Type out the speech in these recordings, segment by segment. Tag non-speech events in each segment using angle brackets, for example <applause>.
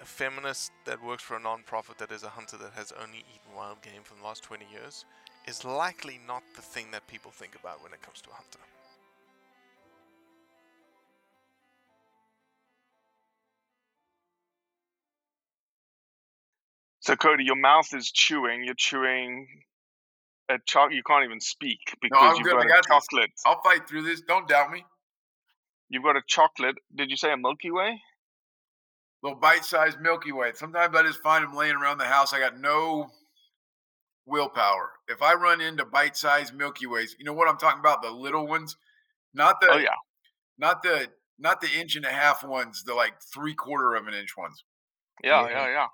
a feminist that works for a non-profit that is a hunter that has only eaten wild game for the last 20 years is likely not the thing that people think about when it comes to a hunter. So Cody, your mouth is chewing. You're chewing a chocolate. You can't even speak because I'm you've good, got I a got this. chocolate. I'll fight through this. Don't doubt me. You've got a chocolate. Did you say a Milky Way? Little bite-sized Milky Way. Sometimes I just find them laying around the house. I got no willpower. If I run into bite-sized Milky Ways, you know what I'm talking about? The little ones, not oh, the Oh yeah. not the not the inch and a half ones. The like three quarter of an inch ones. Yeah, Yeah. yeah, yeah.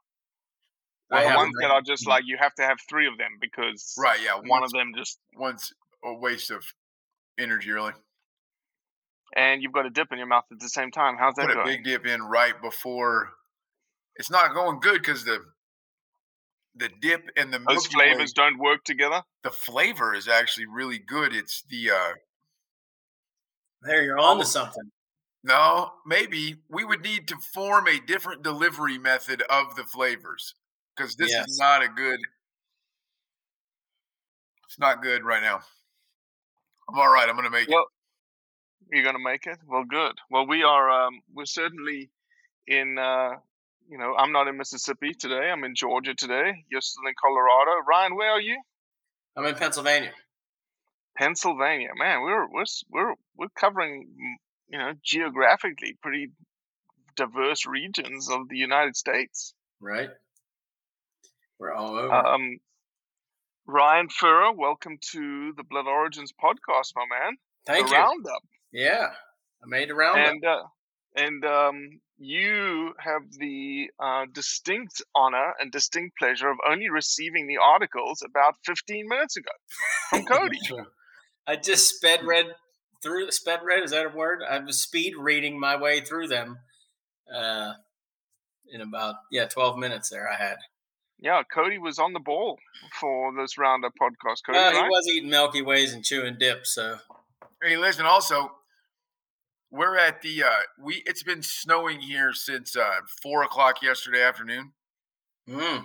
Well, the ones that are just like you have to have three of them because Right. Yeah. one of them just one's a waste of energy. Really. And you've got a dip in your mouth at the same time. How's that Put a going? big dip in right before. It's not going good because the the dip and the Those Milky Way- flavors don't work together. the flavor is actually really good. It's the uh There, you're on to something. no, maybe we would need to form a different delivery method of the flavors because this Yes. is not a good. It's not good right now. I'm all right. I'm gonna make Well, you're gonna make it. Well, good. Well, we are. Um, we're certainly in. Uh, you know, I'm not in Mississippi today. I'm in Georgia today. You're still in Colorado. Ryan, where are you? I'm in Pennsylvania. Pennsylvania. Man, we're we're we're we're covering. mm, You know, geographically pretty diverse regions of the United States. Right? We're all over. Um, Ryan Furrer, welcome to the Blood Origins podcast, my man. Thank the you. Roundup. Yeah, I made a roundup. and uh, and um, you have the uh, distinct honor and distinct pleasure of only receiving the articles about 15 minutes ago from <laughs> Cody. I just sped read through sped read. Is that a word? I was speed reading my way through them. Uh, in about yeah, twelve minutes there. I had. yeah, Cody was on the ball for this Roundup podcast. Cody, Well, he right? was eating Milky Ways and chewing dip, so Hey, listen. Also, we're at the. uh We it's been snowing here since uh four o'clock yesterday afternoon. mm,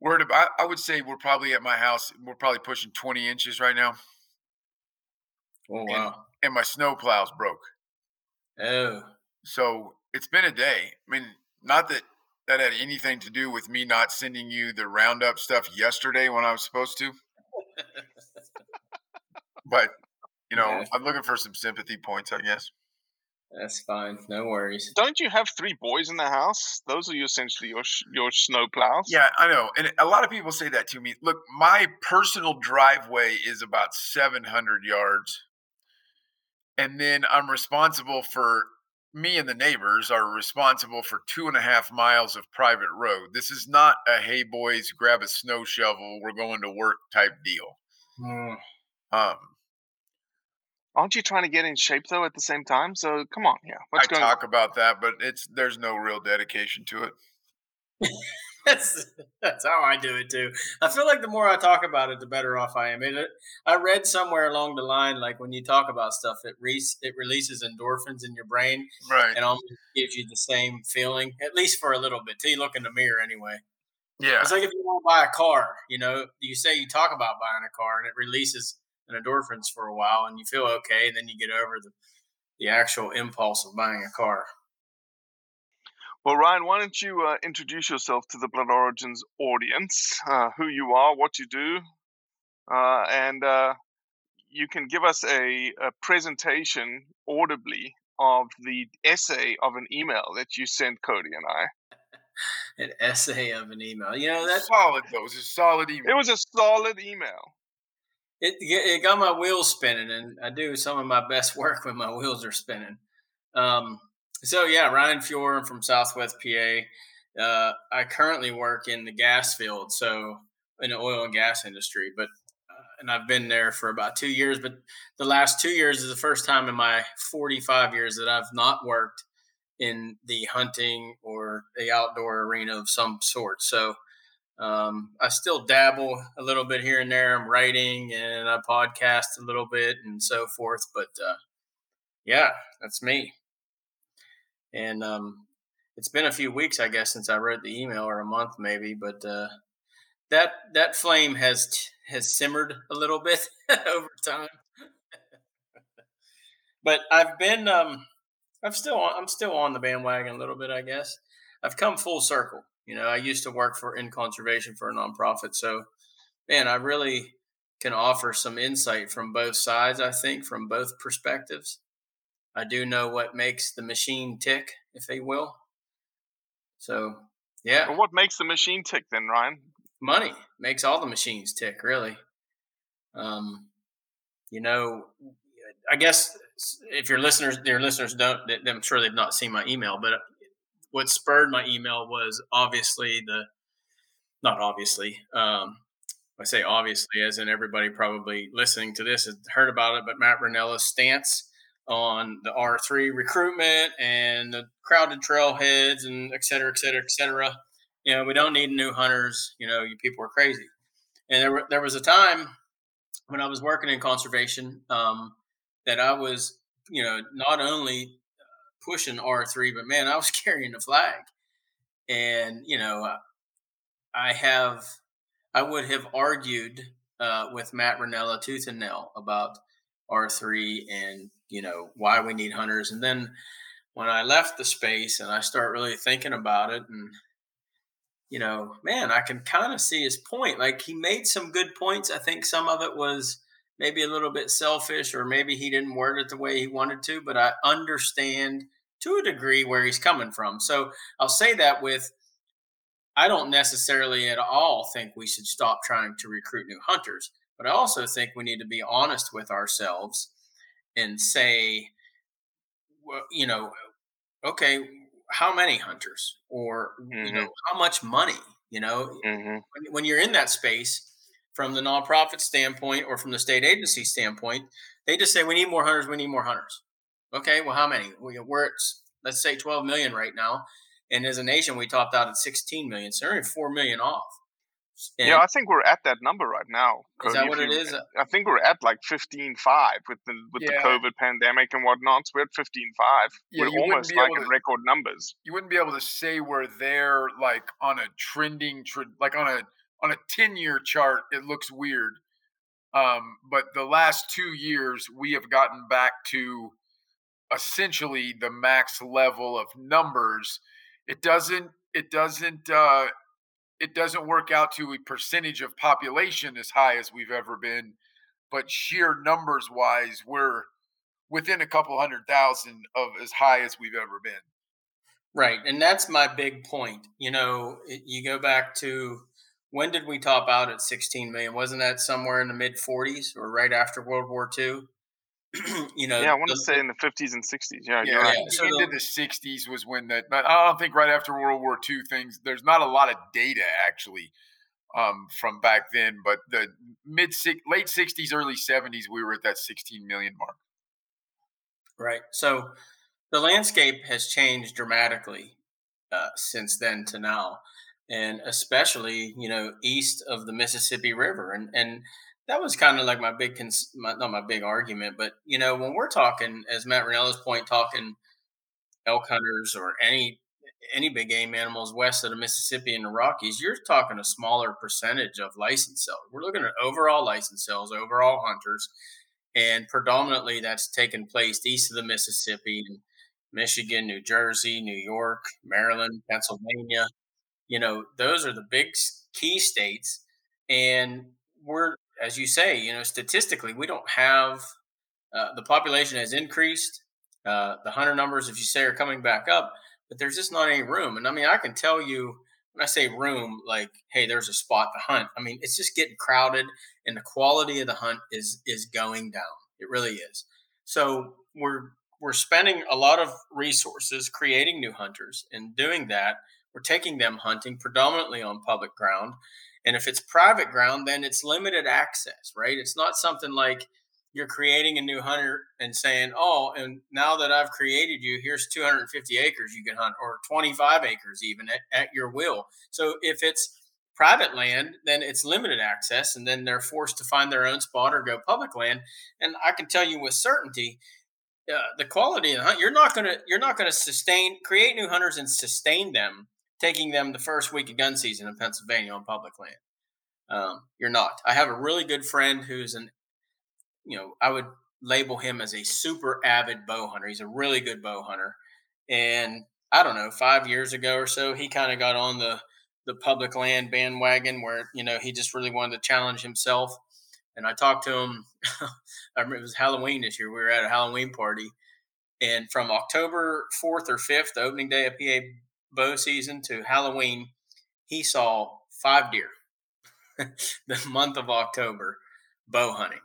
We're at about, I would say we're probably at my house. We're probably pushing 20 inches right now. Oh And, wow. and my snow plows broke. Oh. So it's been a day. I mean, not that that had anything to do with me not sending you the roundup stuff yesterday when I was supposed to. <laughs> but you know, Yeah. I'm looking for some sympathy points, I guess. That's fine. No worries. Don't you have three boys in the house? Those are you essentially your your snow plows. Yeah, I know. And a lot of people say that to me. Look, my personal driveway is about 700 yards. And then I'm responsible for me and the neighbors are responsible for two and a half miles of private road. This is not a hey boys, grab a snow shovel, we're going to work type deal. Mm. Um, Aren't you trying to get in shape though at the same time? So come on, yeah. What's I going talk about that, but it's there's no real dedication to it. <laughs> That's that's how I do it too. I feel like the more I talk about it, the better off I am. It, it- uh, I read somewhere along the line, like when you talk about stuff, it re- it releases endorphins in your brain Right. and almost gives you the same feeling, at least for a little bit, till you look in the mirror anyway. Yeah. It's like if you want to buy a car, you know, you say you talk about buying a car and it releases an endorphins for a while and you feel okay, and then you get over the the actual impulse of buying a car. Well, Ryan, why don't you uh, introduce yourself to the Blood Origins audience, uh, who you are, what you do, uh, and uh, you can give us a, a presentation audibly of the essay of an email that you sent Cody and I. <laughs> An essay of an email, you know, that's solid though. It's a solid email. It was a solid email. It, it got my wheels spinning, and I do some of my best <laughs> work when my wheels are spinning. Um, so yeah, Ryan Fior I'm from Southwest PA. Uh, I currently work in the gas field, so in the oil and gas industry, but uh, and I've been there for about two years. But the last two years is the first time in my 45 years that I've not worked in the hunting or the outdoor arena of some sort. So um, I still dabble a little bit here and there. I'm writing and I podcast a little bit and so forth. But uh, yeah, that's me. And um, it's been a few weeks, I guess, since I wrote the email, or a month maybe. But uh, that that flame has has simmered a little bit <laughs> over time. but I've been um, I'm still I'm still on the bandwagon a little bit, I guess. I've come full circle. You know, I used to work for in conservation for a nonprofit, so man, I really can offer some insight from both sides. I think from both perspectives. I do know what makes the machine tick, if they will. So, yeah, Well, what makes the machine tick then, Ryan? money makes all the machines tick, really. Um, you know, I guess if your listeners, your listeners don't, I'm sure they've not seen my email, but what spurred my email was obviously the, not obviously, um, I say obviously, as in everybody probably listening to this has heard about it, but Matt Rinella's stance on the R3 recruitment and the crowded trailheads and et cetera, et cetera, et cetera. You know, we don't need new hunters. You know, you people are crazy. And there, were, there was a time when I was working in conservation um, that I was, you know, not only pushing R3, but man, I was <laughs> carrying the flag. And, you know, I have, I would have argued uh, with Matt Rinella tooth and nail about R3 and, you know, why we need hunters. And then when I left the space and I start really thinking about it and, you know, man, I can kind of see his point. Like he made some good points. I think some of it was maybe a little bit selfish or maybe he didn't word it the way he wanted to, but I understand to a degree where he's coming from. So I'll say that with I don't necessarily at all think we should stop trying to recruit new hunters, but I also think we need to be honest with ourselves and say, you know, okay, how many hunters or you know how much money you know Mm-hmm. when, when you're in that space from the nonprofit standpoint or from the state agency standpoint they just say we need more hunters we need more hunters okay well how many We- we're at let's say 12 million right now and as a nation we topped out at 16 million so we're only 4 million off And- yeah, I think we're at that number right now. Is that what you- is? I think we're at like fifteen five with the with Yeah. the COVID pandemic and whatnot. So we're at fifteen five. Yeah, we're almost like in to- record numbers. you wouldn't be able to say we're there like on a trending tr- like on a on a 10 year chart, it looks weird. Um, but the last two years, we have gotten back to essentially the max level of numbers. It doesn't, it doesn't, uh, it doesn't work out to a percentage of population as high as we've ever been, but sheer numbers wise, we're within a couple hundred thousand of as high as we've ever been. Right. And that's my big point. You know, you go back to when did we top out at 16 million? Wasn't that somewhere in the mid 40s or right after World War II? <clears throat> you know, yeah, I want the, to say in the 50s and 60s. Yeah, Yeah, right. I So the the- the '60s was when that. But I don't think right after World War II things. There's not a lot of data actually um, from back then. But the mid six, late '60s, early '70s, we were at that 16 million mark. Right. So the landscape has changed dramatically uh, since then to now, and especially you know east of the Mississippi River, and and that was kind of like my big cons- my, not my big argument, but you know when we're talking, as Matt Rinella's point, talking elk hunters or any any big game animals west of the Mississippi and the Rockies, you're talking a smaller percentage of license sales. We're looking at overall license sales, overall hunters, and predominantly that's taken place east of the Mississippi Michigan, New Jersey, New York, Maryland, Pennsylvania. You know, those are the big key states, and we're, as you say, you know, statistically, we don't have uh, the population has increased. Uh, the hunter numbers, if you say, are coming back up, but there's just not any room. And I mean, I can tell you when I say room, like, hey, there's a spot to hunt. I mean, it's just getting crowded, and the quality of the hunt is is going down. It really is. So we're we're spending a lot of resources creating new hunters, and doing that, we're taking them hunting predominantly on public ground. And if it's private ground, then it's limited access, right? It's not something like you're creating a new hunter and saying, "Oh, and now that I've created you, here's 250 acres you can hunt, or 25 acres even at, at your will." So if it's private land, then it's limited access, and then they're forced to find their own spot or go public land. And I can tell you with certainty, uh, the quality of the hunt, you're not gonna you're not gonna sustain create new hunters and sustain them, taking them the first week of gun season in Pennsylvania on public land. Um, you're not. I have a really good friend who's an you know, I would label him as a super avid bow hunter. He's a really good bow hunter. And I don't know, five years ago or so, he kind of got on the the public land bandwagon where, you know, he just really wanted to challenge himself. And I talked to him, <laughs> I remember it was Halloween this year. We were at a Halloween party. And from October 4th or 5th, the opening day of PA bow season, to Halloween, he saw five deer <laughs> the month of October bow hunting.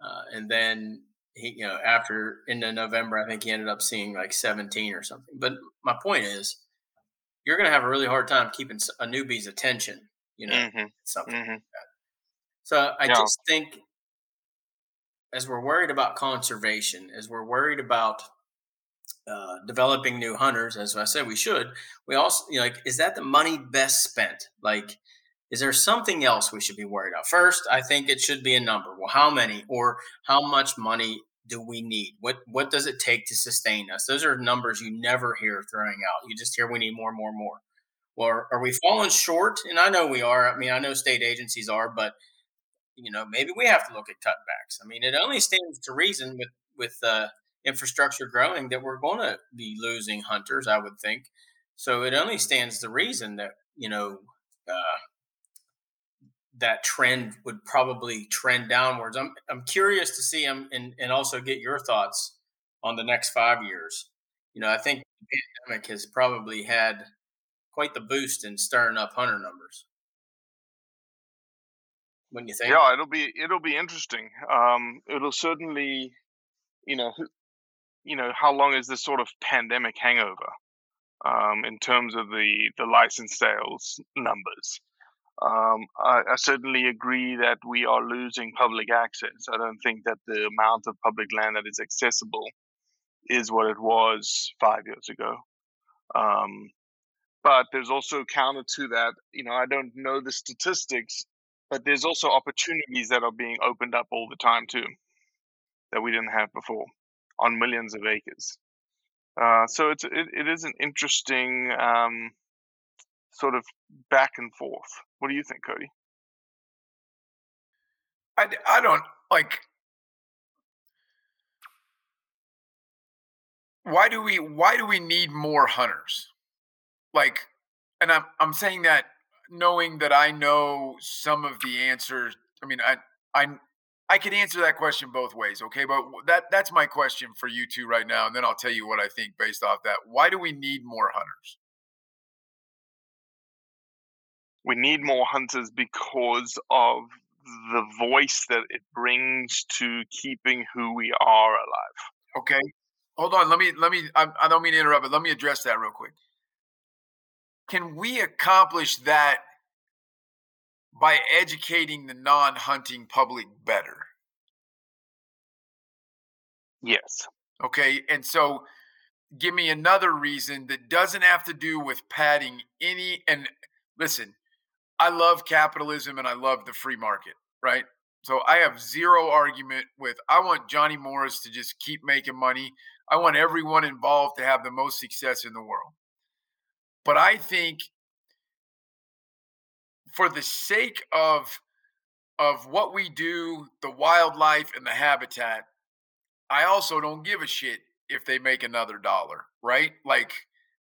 Uh, and then he, you know, after into November, I think he ended up seeing like 17 or something. But my point is, you're going to have a really hard time keeping a newbie's attention, you know, Mhm. something Mhm. like that. So I Yeah. just think, as we're worried about conservation, as we're worried about uh, developing new hunters, as I said we should, we also, you know, like, is that the money best spent? Like, is there something else we should be worried about? First, I think it should be a number. Well, how many or how much money do we need? What what does it take to sustain us? Those are numbers you never hear throwing out. You just hear we need more, more, more. Or are we falling short? And I know we are. I mean, I know state agencies are, but you know, maybe we have to look at cutbacks. I mean, it only stands to reason with with uh, infrastructure growing that we're going to be losing hunters. I would think. So it only stands to reason that you know uh, that trend would probably trend downwards. I'm I'm curious to see them and and also get your thoughts on the next five years. You know, I think the pandemic has probably had quite the boost in stirring up hunter numbers. When you think, Yeah, it'll be it'll be interesting. Um, it'll certainly, you know, you know, how long is this sort of pandemic hangover um, in terms of the the license sales numbers? Um, I, I certainly agree that we are losing public access. I don't think that the amount of public land that is accessible is what it was five years ago. Um, but there's also counter to that. You know, I don't know the statistics, but there's also opportunities that are being opened up all the time too that we didn't have before on millions of acres. Uh, so it's it, it is an interesting um, sort of back and forth. What do you think, Cody? I, I don't like. Why do we why do we need more hunters? Like, and I'm I'm saying that knowing that I know some of the answers. I mean, I I I could answer that question both ways, okay? But that that's my question for you two right now, and then I'll tell you what I think based off that. Why do we need more hunters? We need more hunters because of the voice that it brings to keeping who we are alive. Okay, hold on. Let me let me. I, I don't mean to interrupt, but let me address that real quick. Can we accomplish that by educating the non-hunting public better? Yes. Okay, and so give me another reason that doesn't have to do with padding any and listen I love capitalism and I love the free market, right? So I have zero argument with I want Johnny Morris to just keep making money. I want everyone involved to have the most success in the world. But I think for the sake of of what we do, the wildlife and the habitat, I also don't give a shit if they make another dollar, right? Like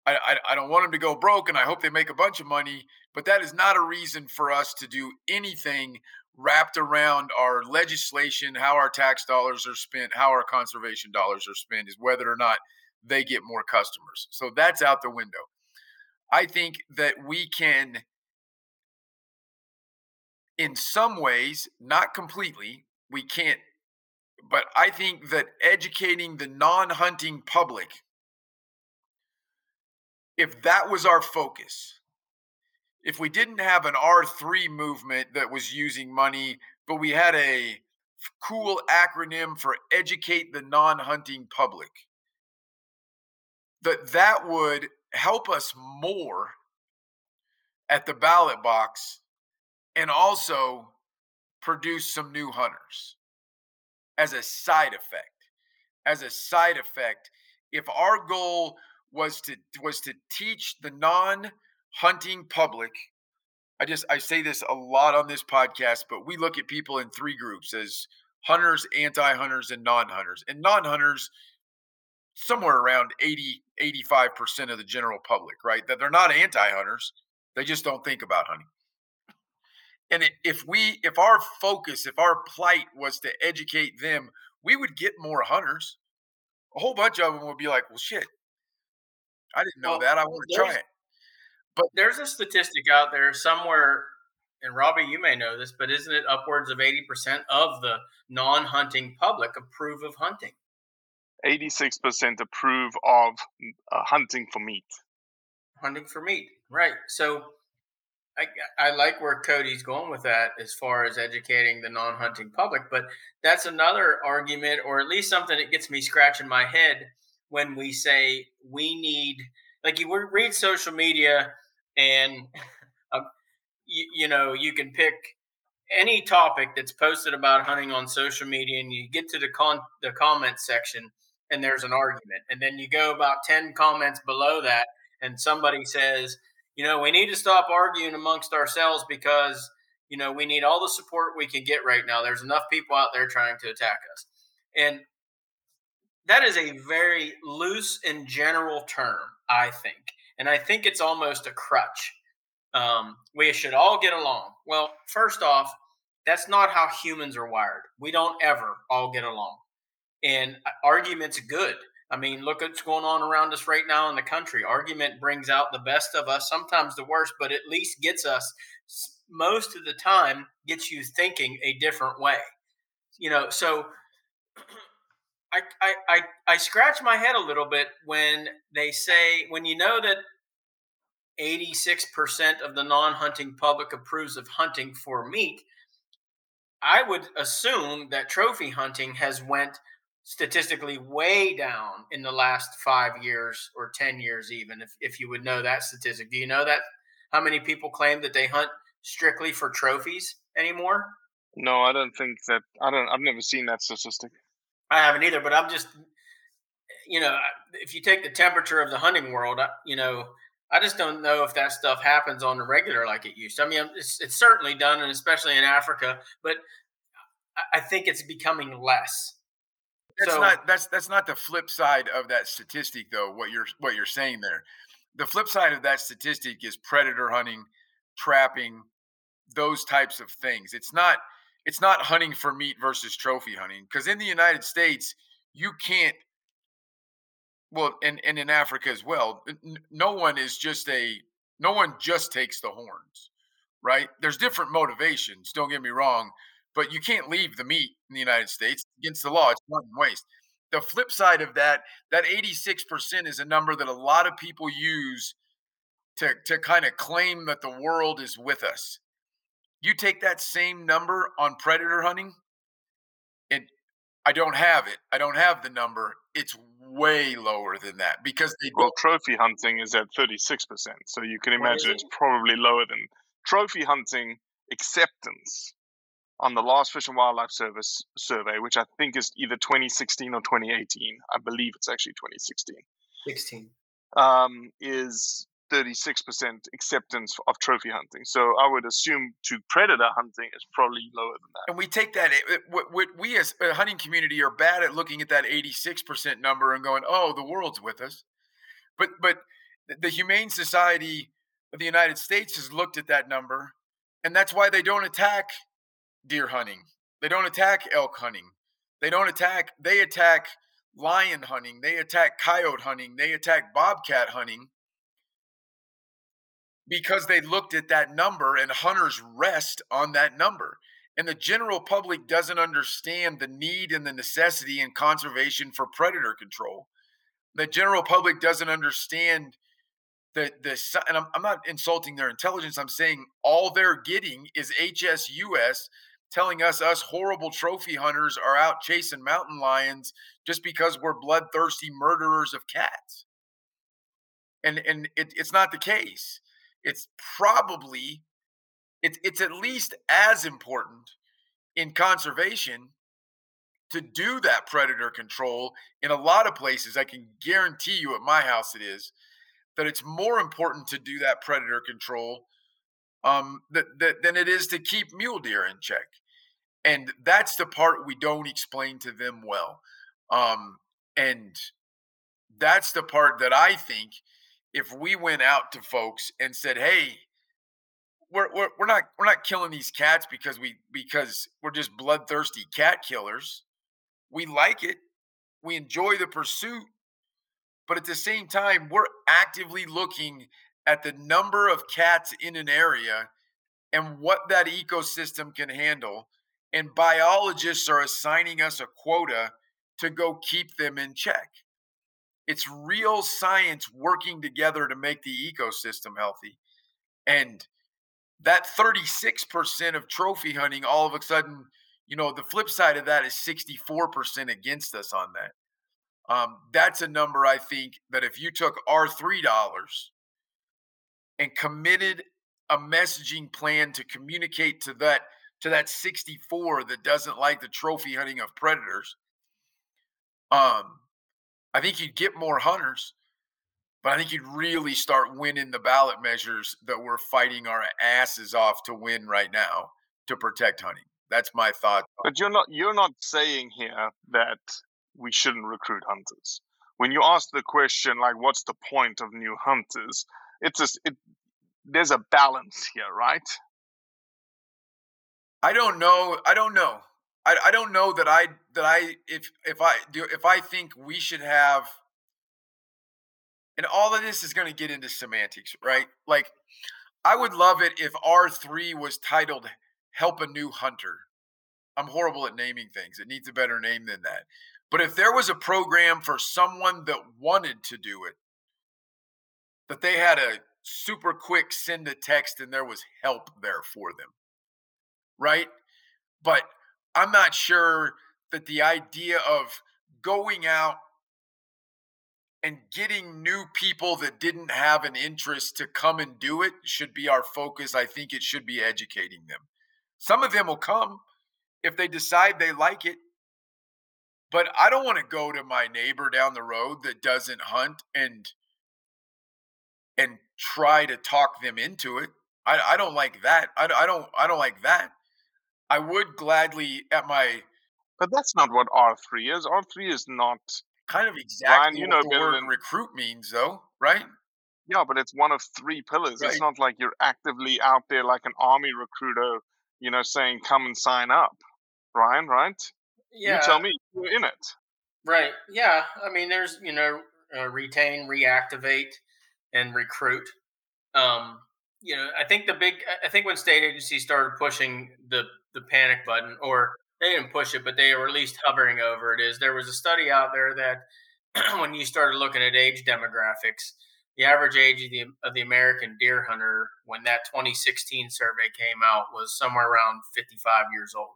I, I, I don't want them to go broke and I hope they make a bunch of money, but that is not a reason for us to do anything wrapped around our legislation, how our tax dollars are spent, how our conservation dollars are spent, is whether or not they get more customers. So that's out the window. I think that we can, in some ways, not completely, we can't, but I think that educating the non hunting public, if that was our focus, if we didn't have an R3 movement that was using money, but we had a cool acronym for educate the non-hunting public, that that would help us more at the ballot box and also produce some new hunters as a side effect as a side effect. If our goal was to was to teach the non hunting public i just i say this a lot on this podcast but we look at people in three groups as hunters anti-hunters and non-hunters and non-hunters somewhere around 80 85% of the general public right? That they're not anti-hunters they just don't think about hunting and if we if our focus if our plight was to educate them we would get more hunters a whole bunch of them would be like well shit i didn't know well, that i want to try it but there's a statistic out there somewhere, and Robbie, you may know this, but isn't it upwards of 80% of the non hunting public approve of hunting? 86% approve of uh, hunting for meat. Hunting for meat, right. So I, I like where Cody's going with that as far as educating the non hunting public, but that's another argument, or at least something that gets me scratching my head when we say we need, like you read social media and uh, <laughs> you, you know you can pick any topic that's posted about hunting on social media and you get to the con the comment section and there's an argument. And then you go about 10 comments below that and somebody says you know we need to stop arguing amongst ourselves because you know we need all the support we can get right now there's enough people out there trying to attack us and that is a very loose and general term i think and I think it's almost a crutch. Um, we should all get along. Well, first off, that's not how humans are wired. We don't ever all get along. And uh, argument's good. I mean, look what's going on around us right now in the country. Argument brings out the best of us, sometimes the worst, but at least gets us most of the time gets you thinking a different way. You know, so <clears throat> I, I, I, I scratch my head a little bit when they say, when you know that 86% of the non hunting public approves of hunting for meat, I would assume that trophy hunting has went statistically way down in the last five years or 10 years, even if, if you would know that statistic. Do you know that? How many people claim that they hunt strictly for trophies anymore? No, I don't think that. I don't. I've never seen that statistic. I haven't either, but I'm just, you know, if you take the temperature of the hunting world, you know, I just don't know if that stuff happens on the regular like it used to. I mean, it's, it's certainly done, and especially in Africa. But I think it's becoming less. That's So- not that's that's not the flip side of that statistic though. What you're what you're saying there, the flip side of that statistic is predator hunting, trapping, those types of things. It's not it's not hunting for meat versus trophy hunting because in the United States you can't. Well, and and in Africa as well, n- no one is just a no one just takes the horns, right? There's different motivations. Don't get me wrong, but you can't leave the meat in the United States against the law. It's not waste. The flip side of that, that 86% is a number that a lot of people use to, to kind of claim that the world is with us. You take that same number on predator hunting, and I don't have it. I don't have the number. It's way lower than that because they Well, trophy hunting is at 36%. So you can imagine it's probably lower than trophy hunting acceptance on the last Fish and Wildlife Service survey, which I think is either 2016 or 2018. I believe it's actually 2016. 16. Um, is 36% acceptance of trophy hunting. So I would assume to predator hunting is probably lower than that. and we take that it- it- what, what we as a hunting community are bad at looking at that 86% number and going oh the world's with us but but the humane society of the united states has looked at that number and that's why they don't attack deer hunting they don't attack elk hunting they don't attack they attack lion hunting they attack coyote hunting they attack bobcat hunting because they looked at that number and hunters rest on that number. And the general public doesn't understand the need and the necessity and conservation for predator control. The general public doesn't understand the the and I'm, I'm not insulting their intelligence. I'm saying all they're getting is HSUS telling us us horrible trophy hunters are out chasing mountain lions just because we're bloodthirsty murderers of cats. And and it, it's not the case it's probably it's it's at least as important in conservation to do that predator control in a lot of places i can guarantee you at my house it is that it's more important to do that predator control um, that, that, than it is to keep mule deer in check and that's the part we don't explain to them well um, and that's the part that i think if we went out to folks and said, "Hey, we're, we're we're not we're not killing these cats because we because we're just bloodthirsty cat killers. We like it. We enjoy the pursuit. But at the same time, we're actively looking at the number of cats in an area and what that ecosystem can handle. And biologists are assigning us a quota to go keep them in check. It's real science working together to make the ecosystem healthy. And that 36% of trophy hunting, all of a sudden, you know, the flip side of that is 64% against us on that. Um, that's a number I think that if you took our $3 and committed a messaging plan to communicate to that to that 64 that doesn't like the trophy hunting of predators, um, I think you'd get more hunters, but I think you'd really start winning the ballot measures that we're fighting our asses off to win right now to protect hunting. That's my thought. But you're not you're not saying here that we shouldn't recruit hunters. When you ask the question like what's the point of new hunters, it's a, it there's a balance here, right? I don't know. I don't know. I, I don't know that I that I if if I do if I think we should have and all of this is going to get into semantics, right? Like I would love it if R3 was titled Help a New Hunter. I'm horrible at naming things. It needs a better name than that. But if there was a program for someone that wanted to do it, that they had a super quick send a text and there was help there for them, right? But I'm not sure that the idea of going out and getting new people that didn't have an interest to come and do it should be our focus. I think it should be educating them. Some of them will come if they decide they like it. But I don't want to go to my neighbor down the road that doesn't hunt and and try to talk them into it. I, I don't like that. I, I don't I don't like that. I would gladly at my But that's not what R3 is. R3 is not. kind of exactly Ryan, you what know the word than- recruit means, though, right? Yeah, but it's one of three pillars. Right. It's not like you're actively out there like an army recruiter, you know, saying, come and sign up. Ryan, right? Yeah. You tell me. You're in it. Right. Yeah. I mean, there's you know, uh, retain, reactivate, and recruit. Um, you know, I think the big. I- think when state agencies started pushing the the panic button, or they didn't push it, but they were at least hovering over it. Is there was a study out there that <clears throat> when you started looking at age demographics, the average age of the of the American deer hunter when that 2016 survey came out was somewhere around 55 years old.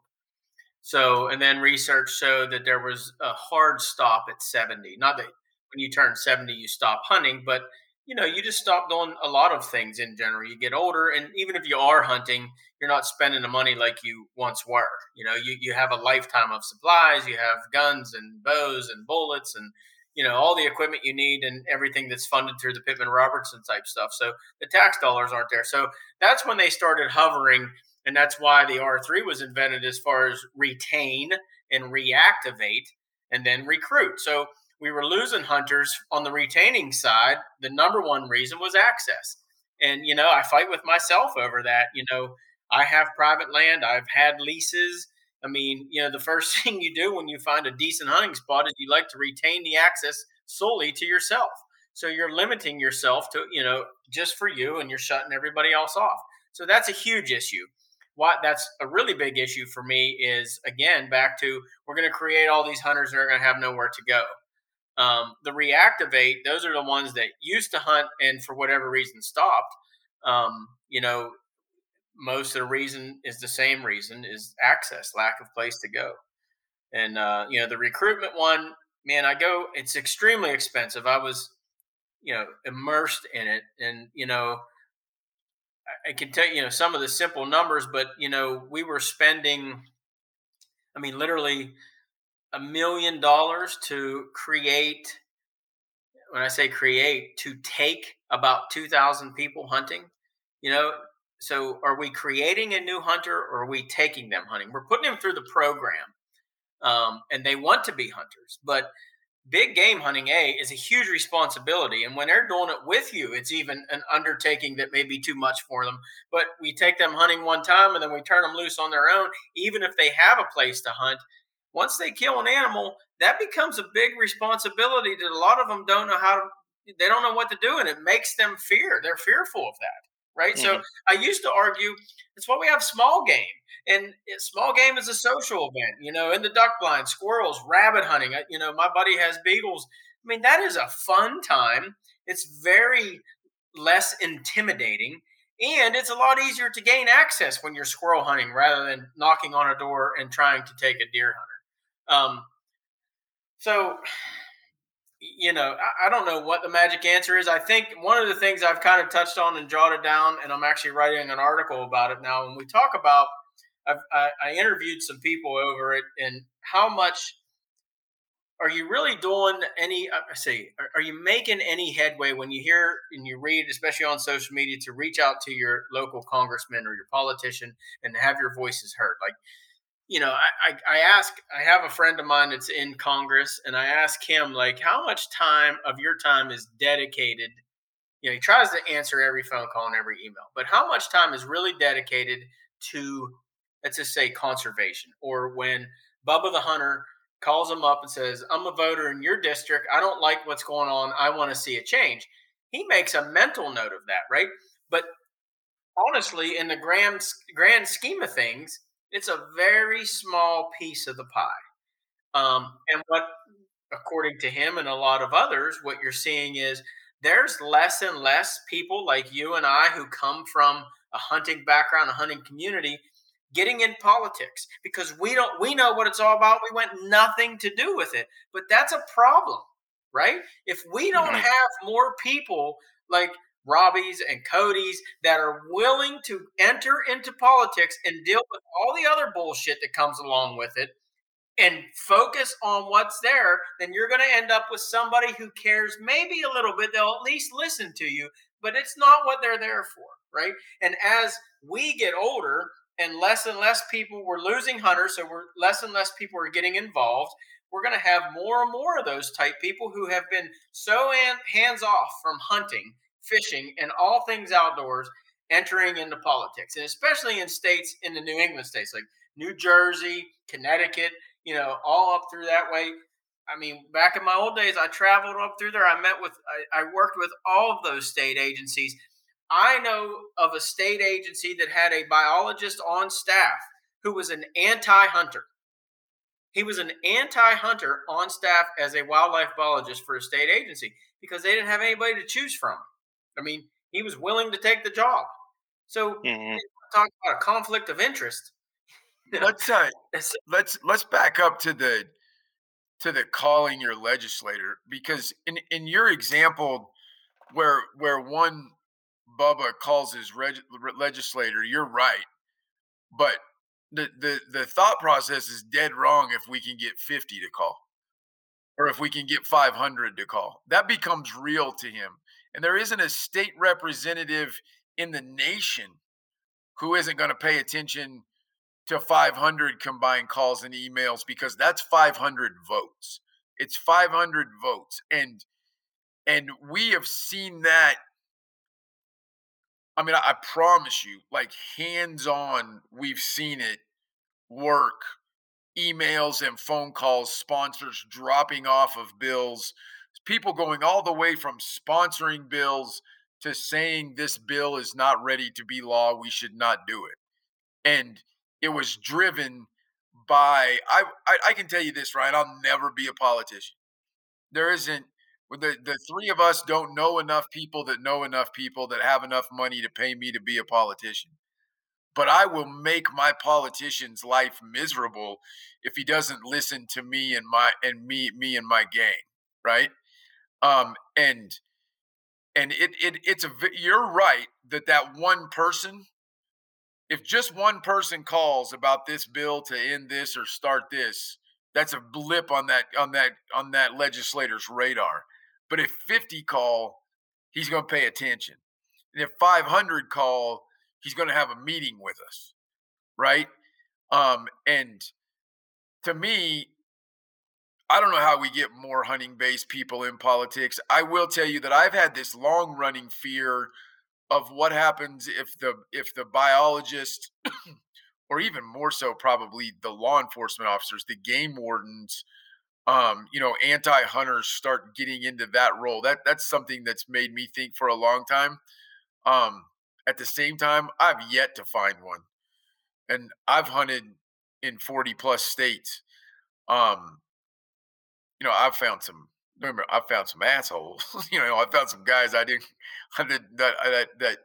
So, and then research showed that there was a hard stop at 70. Not that when you turn 70, you stop hunting, but you know, you just stop doing a lot of things in general. You get older, and even if you are hunting, you're not spending the money like you once were. You know, you, you have a lifetime of supplies, you have guns and bows and bullets and you know all the equipment you need and everything that's funded through the Pittman Robertson type stuff. So the tax dollars aren't there. So that's when they started hovering and that's why the R3 was invented as far as retain and reactivate and then recruit. So we were losing hunters on the retaining side. The number one reason was access. And, you know, I fight with myself over that. You know, I have private land, I've had leases. I mean, you know, the first <laughs> thing you do when you find a decent hunting spot is you like to retain the access solely to yourself. So you're limiting yourself to, you know, just for you and you're shutting everybody else off. So that's a huge issue what that's a really big issue for me is again back to we're going to create all these hunters that are going to have nowhere to go um, the reactivate those are the ones that used to hunt and for whatever reason stopped um, you know most of the reason is the same reason is access lack of place to go. And uh, you know the recruitment one man i go it's extremely expensive. I was you know immersed in it and you know I can tell you know some of the simple numbers, but you know we were spending, I mean, literally a million dollars to create. When I say create, to take about two thousand people hunting, you know. So are we creating a new hunter, or are we taking them hunting? We're putting them through the program, um, and they want to be hunters, but big game hunting a is a huge responsibility and when they're doing it with you it's even an undertaking that may be too much for them but we take them hunting one time and then we turn them loose on their own even if they have a place to hunt once they kill an animal that becomes a big responsibility that a lot of them don't know how to they don't know what to do and it makes them fear they're fearful of that right? So mm-hmm. i used to argue it's why we have small game and eh, small game is a social event you know in the duck blind squirrels rabbit hunting you know my buddy has beagles. I mean that is a fun time it's very less intimidating and it's a lot easier to gain access when you're squirrel hunting rather than knocking on a door and trying to take a deer hunter um, so you know, I, I don't know what the magic answer is. I think one of the things I've kind of touched on and jotted down, and I'm actually writing an article about it now. When we talk about, I've, I, I interviewed some people over it, and how much are you really doing any? uh, I say, are, are you making any headway when you hear and you read, especially on social media, to reach out to your local congressman or your politician and have your voices heard? Like, you know, I, I, I ask, I have a friend of mine that's in Congress, and I ask him, like, how much time of your time is dedicated? You know, he tries to answer every phone call and every email, but how much time is really dedicated to, let's just say, conservation? Or when Bubba the Hunter calls him up and says, I'm a voter in your district. I don't like what's going on. I want to see a change. He makes a mental note of that, right? But honestly, in the grand grand scheme of things, it's a very small piece of the pie. Um, and what, according to him and a lot of others, what you're seeing is there's less and less people like you and I who come from a hunting background, a hunting community, getting in politics because we don't we know what it's all about. We want nothing to do with it. But that's a problem, right? If we don't have more people like Robbie's and Cody's that are willing to enter into politics and deal with all the other bullshit that comes along with it and focus on what's there, then you're going to end up with somebody who cares maybe a little bit. They'll at least listen to you, but it's not what they're there for, right? And as we get older and less and less people we're losing hunters, so we're less and less people are getting involved. We're going to have more and more of those type people who have been so hands off from hunting, fishing, and all things outdoors entering into politics, and especially in states in the New England states like New Jersey, Connecticut, you know, all up through that way. I mean, back in my old days, I traveled up through there. I met with, I, I worked with all of those state agencies. I know of a state agency that had a biologist on staff who was an anti hunter. He was an anti hunter on staff as a wildlife biologist for a state agency because they didn't have anybody to choose from. I mean, he was willing to take the job. So, mm-hmm. talk about a conflict of interest. <laughs> let's uh, let's let's back up to the to the calling your legislator because in in your example where where one Bubba calls his reg, legislator, you're right, but the, the the thought process is dead wrong if we can get 50 to call or if we can get 500 to call that becomes real to him and there isn't a state representative in the nation who isn't going to pay attention to 500 combined calls and emails because that's 500 votes. It's 500 votes and and we have seen that I mean I, promise you like hands on we've seen it work emails and phone calls sponsors dropping off of bills people going all the way from sponsoring bills to saying this bill is not ready to be law we should not do it and it was driven by I, I, I can tell you this, Ryan. I'll never be a politician. There isn't the the three of us don't know enough people that know enough people that have enough money to pay me to be a politician. But I will make my politician's life miserable if he doesn't listen to me and my and me me and my gang, right? Um, and and it it it's a you're right that that one person if just one person calls about this bill to end this or start this, that's a blip on that on that on that legislator's radar. But if 50 call, he's going to pay attention. And if 500 call, he's going to have a meeting with us, right? Um, and to me, I don't know how we get more hunting based people in politics. I will tell you that I've had this long running fear of what happens if the if the biologist <coughs> or even more so probably the law enforcement officers the game wardens um, you know anti-hunters start getting into that role. That that's something that's made me think for a long time. Um, at the same time i've yet to find one. And i've hunted in 40 plus states. Um, you know i've found some remember I found some assholes. <laughs> you know, I found some guys I didn't <laughs> that that that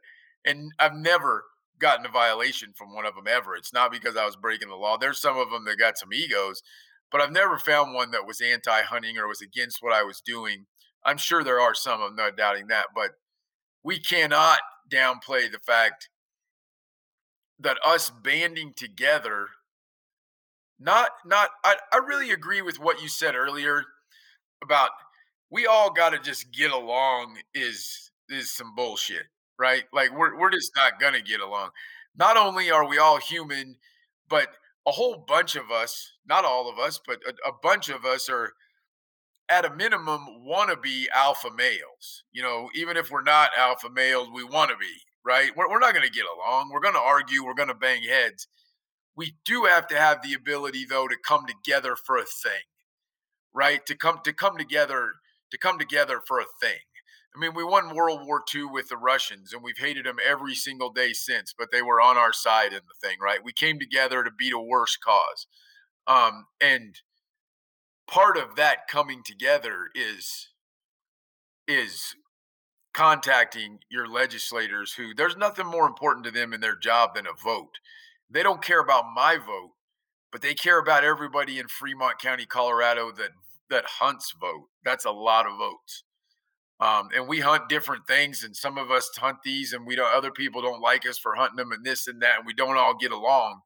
and I've never gotten a violation from one of them ever. It's not because I was breaking the law. There's some of them that got some egos, but I've never found one that was anti-hunting or was against what I was doing. I'm sure there are some. I'm not doubting that, but we cannot downplay the fact that us banding together not not I, I really agree with what you said earlier about we all got to just get along is is some bullshit, right? Like we're we're just not gonna get along. Not only are we all human, but a whole bunch of us, not all of us, but a, a bunch of us are at a minimum want to be alpha males. You know, even if we're not alpha males, we want to be, right? We're, we're not going to get along. We're going to argue. We're going to bang heads. We do have to have the ability, though, to come together for a thing, right? To come to come together to come together for a thing. I mean, we won World War II with the Russians, and we've hated them every single day since. But they were on our side in the thing, right? We came together to beat a worse cause, um, and part of that coming together is is contacting your legislators who there's nothing more important to them in their job than a vote. They don't care about my vote, but they care about everybody in Fremont County, Colorado that that hunts vote. That's a lot of votes. Um, and we hunt different things, and some of us hunt these, and we don't. Other people don't like us for hunting them, and this and that, and we don't all get along.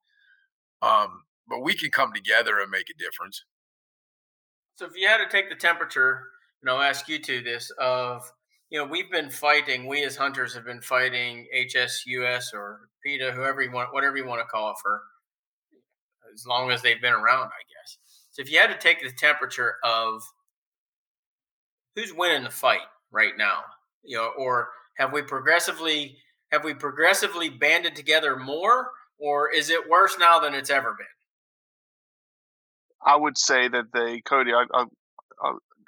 Um, but we can come together and make a difference. So, if you had to take the temperature, and I'll ask you to this of, you know, we've been fighting. We as hunters have been fighting HSUS or PETA, whoever you want, whatever you want to call it, for as long as they've been around, I guess. So if you had to take the temperature of who's winning the fight right now, you know, or have we progressively have we progressively banded together more, or is it worse now than it's ever been? I would say that they, Cody, I, I,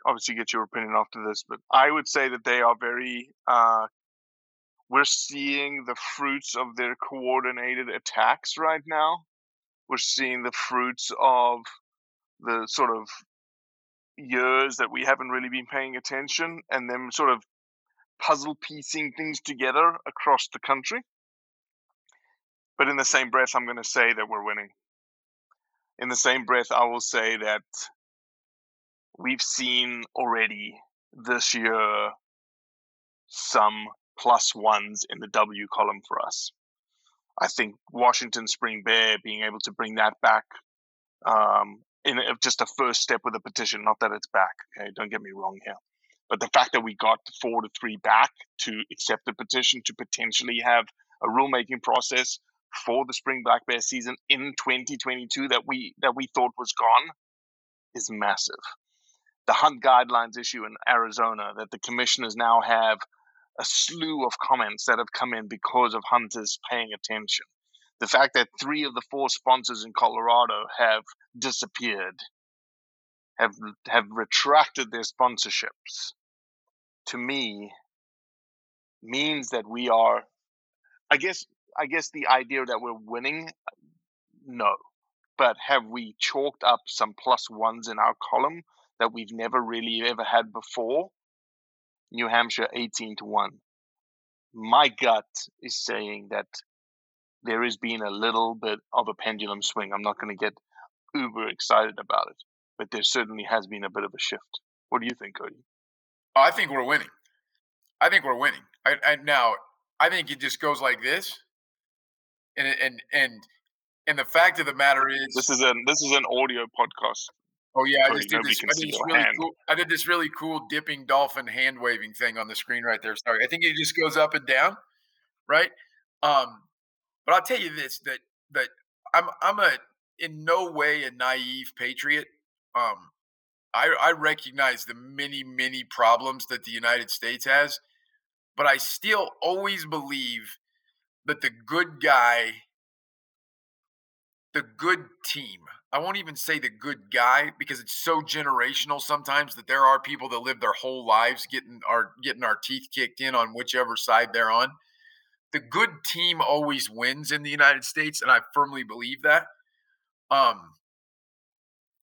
obviously get your opinion after this, but I would say that they are very. Uh, we're seeing the fruits of their coordinated attacks right now. We're seeing the fruits of the sort of years that we haven't really been paying attention and them sort of puzzle piecing things together across the country. But in the same breath, I'm going to say that we're winning. In the same breath, I will say that we've seen already this year some plus ones in the W column for us. I think Washington Spring Bear being able to bring that back um, in just a first step with a petition. Not that it's back. Okay, don't get me wrong here, but the fact that we got four to three back to accept the petition to potentially have a rulemaking process for the spring black bear season in 2022 that we that we thought was gone is massive. The hunt guidelines issue in Arizona that the commissioners now have a slew of comments that have come in because of hunters paying attention. The fact that three of the four sponsors in Colorado have disappeared, have have retracted their sponsorships, to me means that we are I guess I guess the idea that we're winning no. But have we chalked up some plus ones in our column that we've never really ever had before? New Hampshire 18 to 1. My gut is saying that there has been a little bit of a pendulum swing. I'm not going to get uber excited about it, but there certainly has been a bit of a shift. What do you think, Cody? I think we're winning. I think we're winning. I, I now I think it just goes like this, and and and and the fact of the matter is, this is an this is an audio podcast. Oh yeah, I just did this. I did this really cool. I did this really cool dipping dolphin hand waving thing on the screen right there. Sorry, I think it just goes up and down, right? Um, but I'll tell you this: that that I'm I'm a in no way a naive patriot. Um, I I recognize the many many problems that the United States has, but I still always believe that the good guy, the good team, I won't even say the good guy because it's so generational sometimes that there are people that live their whole lives getting our getting our teeth kicked in on whichever side they're on. The good team always wins in the United States, and I firmly believe that. Um,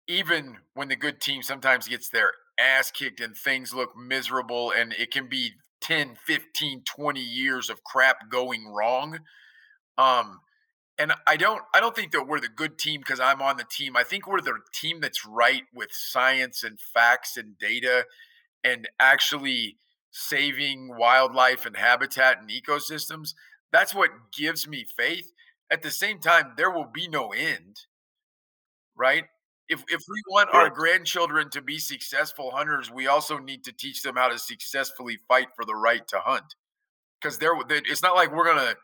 even when the good team sometimes gets their ass kicked and things look miserable and it can be 10, 15, 20 years of crap going wrong. Um, and I don't I don't think that we're the good team because I'm on the team. I think we're the team that's right with science and facts and data and actually saving wildlife and habitat and ecosystems. That's what gives me faith. At the same time, there will be no end. Right? If if we want our grandchildren to be successful hunters, we also need to teach them how to successfully fight for the right to hunt. Because there, it's not like we're gonna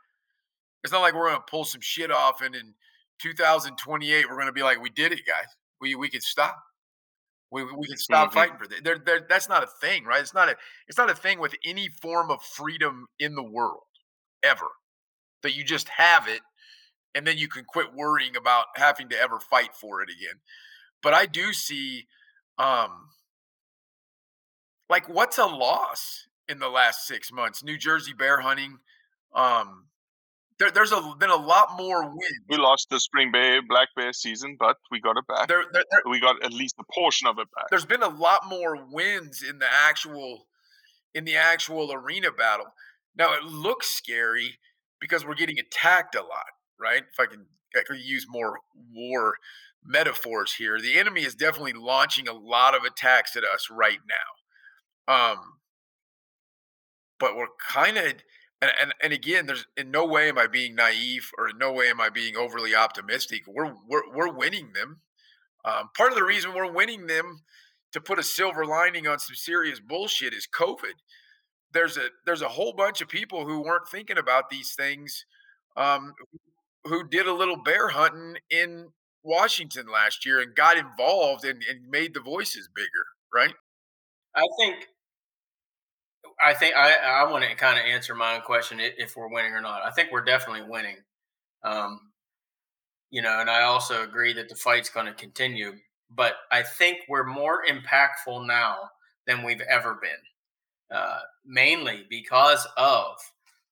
it's not like we're gonna pull some shit off and in 2028 we're gonna be like, we did it, guys. We we could stop. We we can stop Mhm. fighting for that. There, there, that's not a thing, right? It's not a it's not a thing with any form of freedom in the world ever. That you just have it and then you can quit worrying about having to ever fight for it again. But I do see um like what's a loss in the last six months? New Jersey bear hunting. Um there, there's a, been a lot more wins. We lost the spring bear black bear season, but we got it back. There, there, we got at least a portion of it back. there's been a lot more wins in the actual in the actual arena battle. Now it looks scary because we're getting attacked a lot, right? If I can, I could use more war metaphors here. The enemy is definitely launching a lot of attacks at us right now. Um, but we're kind of and, and and again, there's in no way am I being naive or in no way am I being overly optimistic. We're we're we're winning them. Um, part of the reason we're winning them to put a silver lining on some serious bullshit is COVID. there's a there's a whole bunch of people who weren't thinking about these things um, who did a little bear hunting in Washington last year and got involved and, and made the voices bigger, right? I think I think I, I want to kind of answer my own question if we're winning or not. I think we're definitely winning. Um, you know, and I also agree that the fight's going to continue. But I think we're more impactful now than we've ever been, uh, mainly because of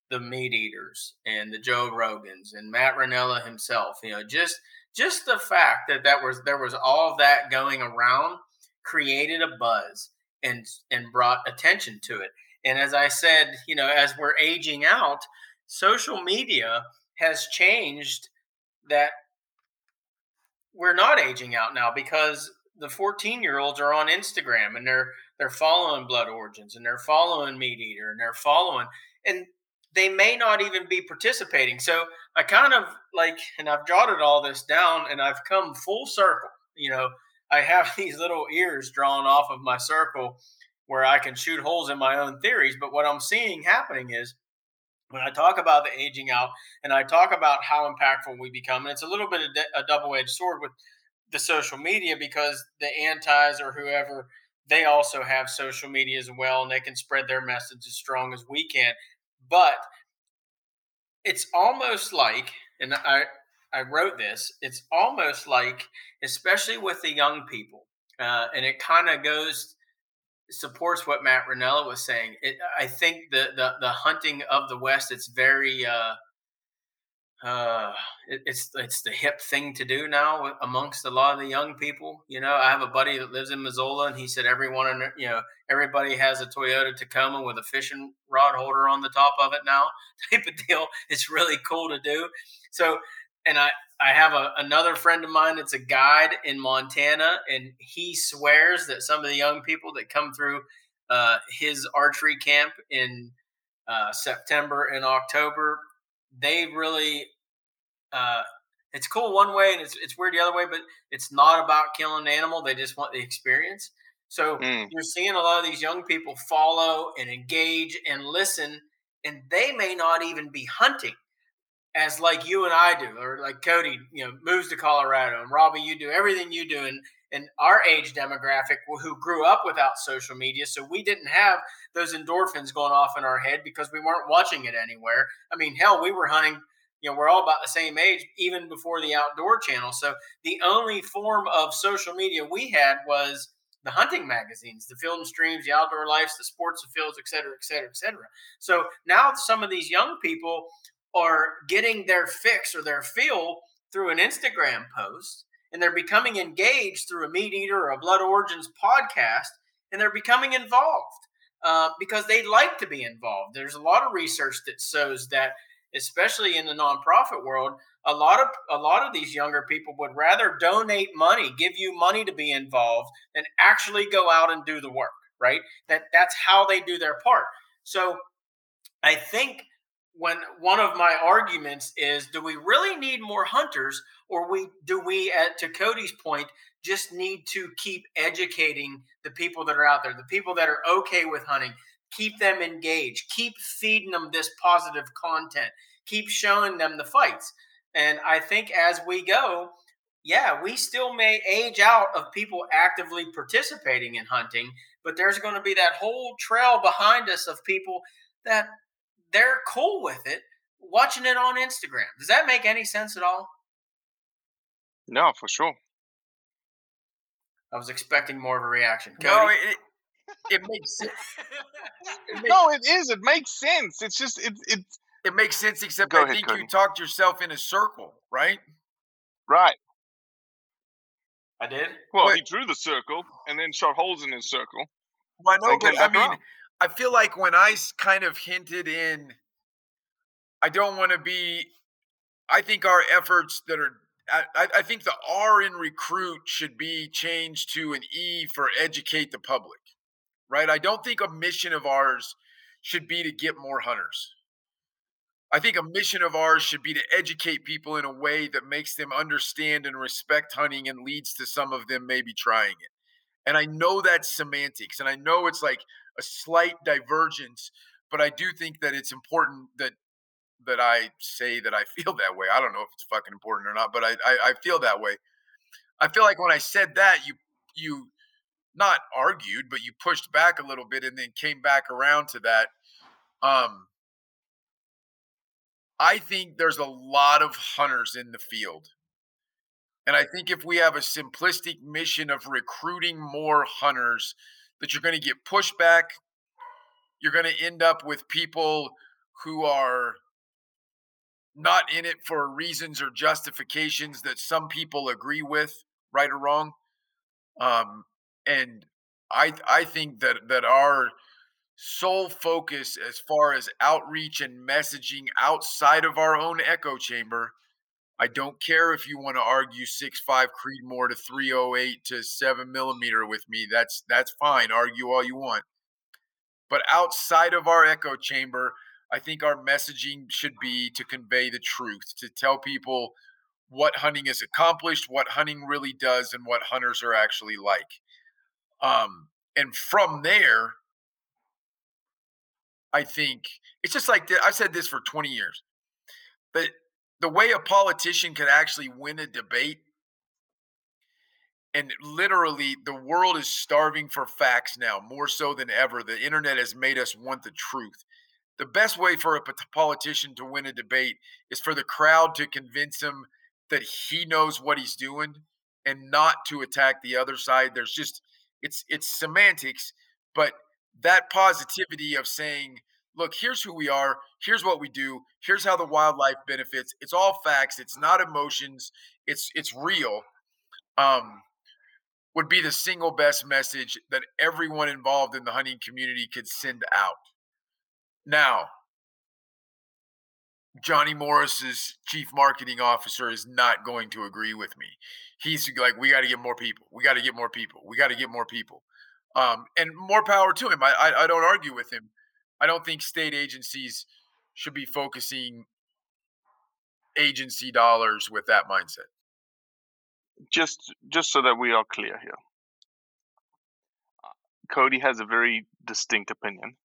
the meat eaters and the Joe Rogans and Matt Rinella himself. You know, just just the fact that that was there was all that going around created a buzz and and brought attention to it. And as I said, you know, as we're aging out, social media has changed that we're not aging out now because the 14 year olds are on Instagram and they're they're following Blood Origins and they're following Meat Eater and they're following and they may not even be participating. So I kind of like and I've jotted all this down and I've come full circle. You know, I have <laughs> these little ears drawn off of my circle where I can shoot holes in my own theories. But what I'm seeing happening is when I talk about the aging out and I talk about how impactful we become, and it's a little bit of a double edged sword with the social media because the antis or whoever they also have social media as well and they can spread their message as strong as we can. But it's almost like, and I, I wrote this, it's almost like, especially with the young people, uh, and it kind of goes supports what Matt Rinella was saying. It, I think the, the the hunting of the West, it's very uh, uh, it, it's it's the hip thing to do now amongst a lot of the young people. You know, I have a buddy that lives in Missoula, and he said everyone, in, you know, everybody has a Toyota Tacoma with a fishing rod holder on the top of it now, <laughs> type of deal. It's really cool to do. So, and I I have a, another friend of mine that's a guide in Montana, and he swears that some of the young people that come through uh, his archery camp in uh, September and October, they really, uh, it's cool one way and it's, it's weird the other way, but it's not about killing an animal. They just want the experience. So mm. you're seeing a lot of these young people follow and engage and listen, and they may not even be hunting as like you and I do, or like Cody, you know, moves to Colorado, and Robbie, you do everything you do, and and our age demographic who grew up without social media, so we didn't have those endorphins going off in our head because we weren't watching it anywhere. I mean, hell, we were hunting. You know, we're all about the same age, even before the outdoor channel. So the only form of social media we had was the hunting magazines, the and Streams, the Outdoor Lives, the Sports Afields, et cetera, et cetera, et cetera. So now some of these young people are getting their fix or their feel through an Instagram post and they're becoming engaged through a meat eater or a blood origins podcast and they're becoming involved uh, because they like to be involved. There's a lot of research that shows that especially in the nonprofit world a lot of a lot of these younger people would rather donate money give you money to be involved than actually go out and do the work right? That that's how they do their part. So i think when one of my arguments is do we really need more hunters or we do we at to cody's point just need to keep educating the people that are out there the people that are okay with hunting? Keep them engaged. Keep feeding them this positive content. Keep showing them the fights. And i think as we go yeah we still may age out of people actively participating in hunting but there's going to be that whole trail behind us of people that they're cool with it watching it on Instagram. Does that make any sense at all? No, for sure. I was expecting more of a reaction. Cody? No, it, it makes sense. It <laughs> makes, no, it is. It makes sense. It's just it it it makes sense. Except I ahead, think Cody. you talked yourself in a circle, right? Right. I did. Well, but, he drew the circle and then shot holes in his circle. Well, I know, but I mean, around. I feel like when I kind of hinted in, I don't want to be. I think our efforts that are. I, I think the R in recruit should be changed to an E for educate the public, right? I don't think a mission of ours should be to get more hunters. I think a mission of ours should be to educate people in a way that makes them understand and respect hunting and leads to some of them maybe trying it. And I know that's semantics. And I know it's like a slight divergence, but I do think that it's important that that I say that I <laughs> feel that way. I don't know if it's fucking important or not, but I, I, I feel that way. I feel like when I said that, you you not argued, but you pushed back a little bit and then came back around to that. Um, I think there's a lot of hunters in the field. And I think if we have a simplistic mission of recruiting more hunters, that you're going to get pushback. You're going to end up with people who are not in it for reasons or justifications that some people agree with, right or wrong. Um, and I I think that that our sole focus as far as outreach and messaging outside of our own echo chamber. I don't care if you want to argue six five Creedmoor to 308 to seven millimeter with me. That's that's fine. Argue all you want. But outside of our echo chamber, I think our messaging should be to convey the truth, to tell people what hunting is accomplished, what hunting really does, and what hunters are actually like. Um, and from there, I think it's just like I've said this for 20 years. But the way a politician could actually win a debate, and literally the world is starving for facts now more so than ever. The internet has made us want the truth. The best way for a politician to win a debate is for the crowd to convince him that he knows what he's doing and not to attack the other side. There's just it's it's semantics, but that positivity of saying, look, here's who we are, here's what we do, here's how the wildlife benefits. It's all facts, it's not emotions, it's it's real. Um would be the single best message that everyone involved in the hunting community could send out. Now, Johnny Morris's chief marketing officer is not going to agree with me. He's like, we got to get more people. We got to get more people. We got to get more people. Um, and more power to him. I, I, I don't argue with him. I don't think state agencies should be focusing agency dollars with that mindset. Just just so that we are clear here, Cody has a very distinct opinion.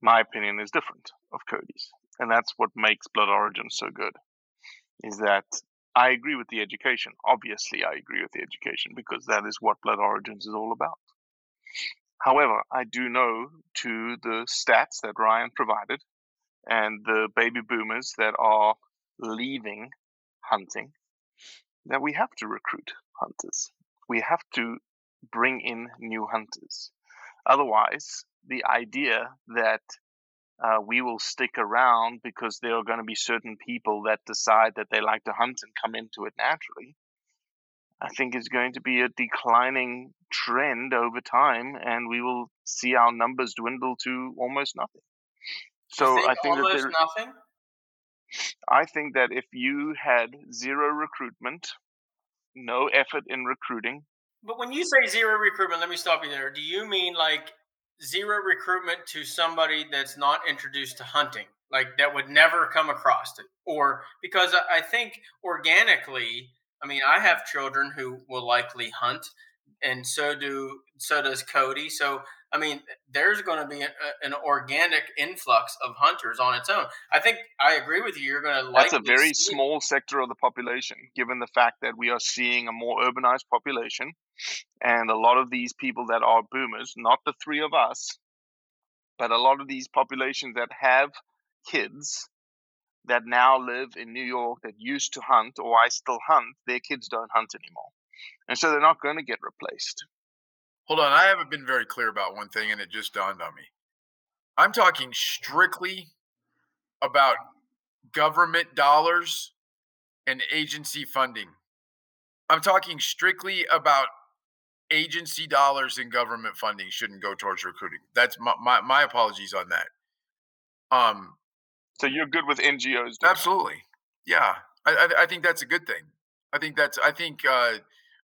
My opinion is different of Cody's and that's what makes Blood Origin so good. Is that I agree with the education. Obviously, I agree with the education because that is what Blood Origins is all about. However, I do know to the stats that Ryan provided and the baby boomers that are leaving hunting that we have to recruit hunters. We have to bring in new hunters. Otherwise, the idea that uh, we will stick around because there are going to be certain people that decide that they like to hunt and come into it naturally. I think is going to be a declining trend over time, and we will see our numbers dwindle to almost nothing. So think I think that almost there, nothing. I think that if you had zero recruitment, no effort in recruiting, But when you say zero recruitment, let me stop you there. Do you mean like zero recruitment to somebody that's not introduced to hunting, like that would never come across it? Or because I think organically, I mean, I have children who will likely hunt, and so do so does Cody. So I mean, there's going to be a, an organic influx of hunters on its own. I think I agree with you. You're going to like that's a very see- small sector of the population, given the fact that we are seeing a more urbanized population. And a lot of these people that are boomers, not the three of us, but a lot of these populations that have kids that now live in New York that used to hunt, or I still hunt, their kids don't hunt anymore. And so they're not going to get replaced. Hold on, I haven't been very clear about one thing, and it just dawned on me. I'm talking strictly about government dollars and agency funding. I'm talking strictly about agency dollars and government funding shouldn't go towards recruiting. That's my, my, my apologies on that. Um, So you're good with NGOs? doing that? Absolutely. Yeah. I, I, I think that's a good thing. I think that's, I think, uh,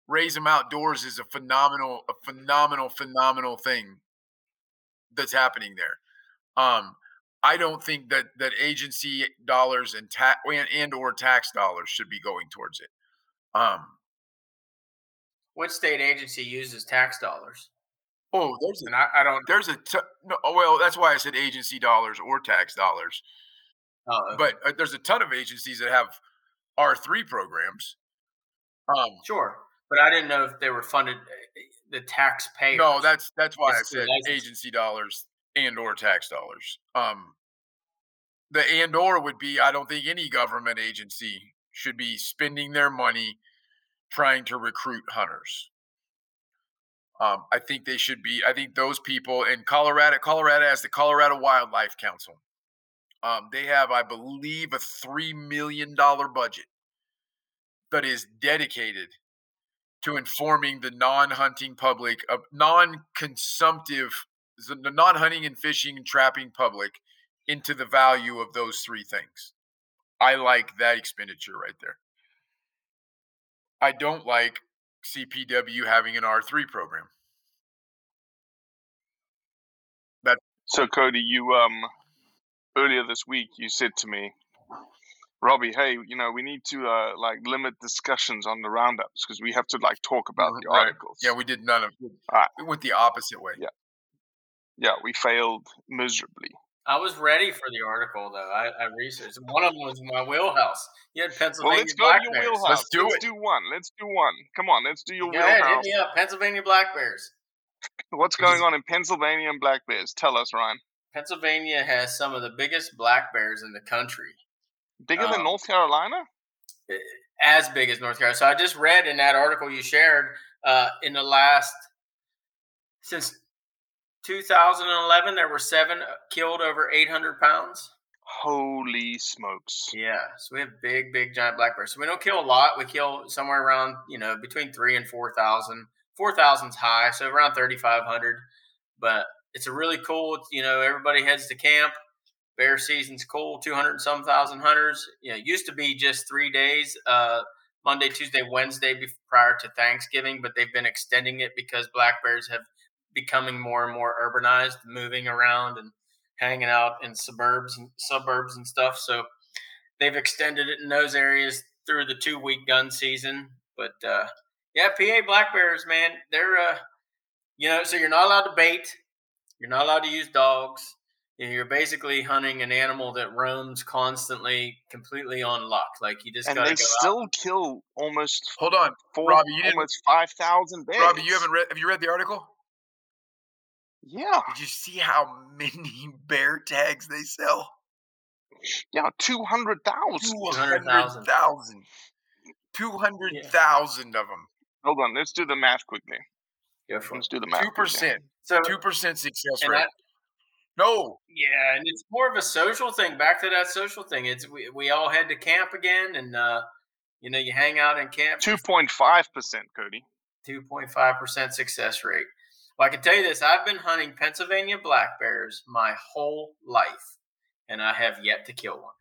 Raise Them Outdoors is a phenomenal, a phenomenal, phenomenal thing that's happening there. Um, I don't think that, that agency dollars and tax and, and or tax dollars should be going towards it. Um, What state agency uses tax dollars? Oh, there's and I, I don't. there's a t- no, well. That's why I said agency dollars or tax dollars. Oh, okay. But uh, there's a ton of agencies that have R three programs. Um, sure, but I didn't know if they were funded uh, the taxpayers. no, that's that's why I It's said agency dollars and or tax dollars. Um, the and or would be I don't think any government agency should be spending their money trying to recruit hunters. Um, I think they should be. I think those people in Colorado, Colorado has the Colorado Wildlife Council. Um, they have, I believe, a three million dollar budget that is dedicated to informing the non-hunting public of non-consumptive, the non-hunting and fishing and trapping public into the value of those three things. I like that expenditure right there. I don't like CPW having an R3 program. that So Cody, you um earlier this week you said to me, Robbie, hey, you know we need to uh, like limit discussions on the roundups because we have to like talk about the Right. articles. Yeah, we did none of it. Alright. We went the opposite way. Yeah. Yeah, we failed miserably. I was ready for the article though. I, I researched. One of them was my wheelhouse. You had Pennsylvania. Well, let's go black to your bears. wheelhouse. Let's do let's it. do one. Let's do one. Come on, let's do your Go ahead, hit wheelhouse. me up. Pennsylvania black bears. What's going on in Pennsylvania and Black Bears? Tell us, Ryan. Pennsylvania has some of the biggest black bears in the country. Bigger than Um, North Carolina? as big as North Carolina. So I just read in that article you shared uh, in the last since 2011 there were seven uh, killed over 800 pounds. Holy smokes! Yeah, so we have big, big, giant black bears. So we don't kill a lot. We kill somewhere around you know between three and four thousand. Four thousand's high, so around 3,500. But it's a really cool. You know, everybody heads to camp. Bear season's cool. 200 and some thousand hunters. You know, used to be just three days. Uh, Monday, Tuesday, Wednesday prior to Thanksgiving, but they've been extending it because black bears have becoming more and more urbanized, moving around and hanging out in suburbs and suburbs and stuff. So they've extended it in those areas through the two week gun season. But uh, yeah, PA black bears, man, they're uh, you know, so you're not allowed to bait, you're not allowed to use dogs. You know, you're basically hunting an animal that roams constantly, completely on luck. Like you just And gotta they go out. still kill almost Hold on, four, Robbie, you didn't- almost five thousand bears. Robbie, you haven't read? Have you read the article? Yeah, Did you see how <laughs> many bear tags they sell? yeah, two hundred thousand. 200,000. 200,000. 200,000 of them. Hold on, let's do the math quickly. Go for. Let's do the math. Two percent. So Two percent success rate. that, No, Yeah, and it's more of a social thing. Back to that social thing. It's we, we all head to camp again, and uh, you know you hang out in camp. Two point five percent, Cody. Two point five percent success rate. Well, I can tell you this: I've been hunting Pennsylvania black bears my whole life, and I have yet to kill one.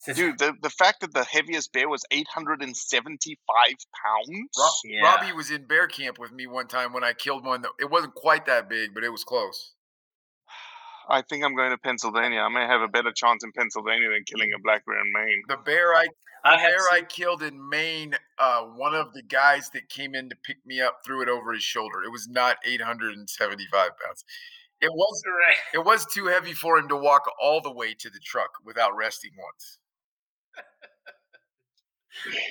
Since- Dude, the, the fact that the heaviest bear was 875 pounds. Ro- Yeah. Robbie was in bear camp with me one time when I killed one. That, it wasn't quite that big, but it was close. <sighs> I think I'm going to Pennsylvania. I may have a better chance in Pennsylvania than killing a black bear in Maine. The bear I I the have bear I killed in Maine, uh, one of the guys that came in to pick me up threw it over his shoulder. It was not 875 pounds. It was Right. it was too heavy for him to walk all the way to the truck without resting once.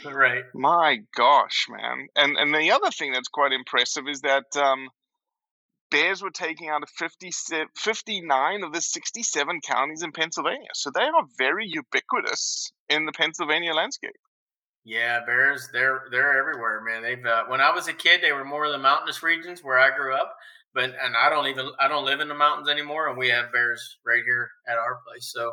Right. My gosh, man. And and the other thing that's quite impressive is that um, bears were taking out of 50, 59 of the 67 counties in Pennsylvania. So they are very ubiquitous in the Pennsylvania landscape. Yeah, bears. They're they're everywhere, man. They've uh, when I was a kid, they were more of the mountainous regions where I grew up. But and I don't even I don't live in the mountains anymore, and we have bears right here at our place. So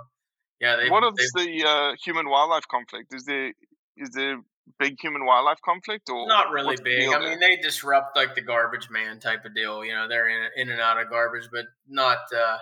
yeah, they. what is the uh, human wildlife conflict? Is there is there big human wildlife conflict or not really big. I mean, they disrupt like the garbage man type of deal. You know, they're in in and out of garbage, but not uh,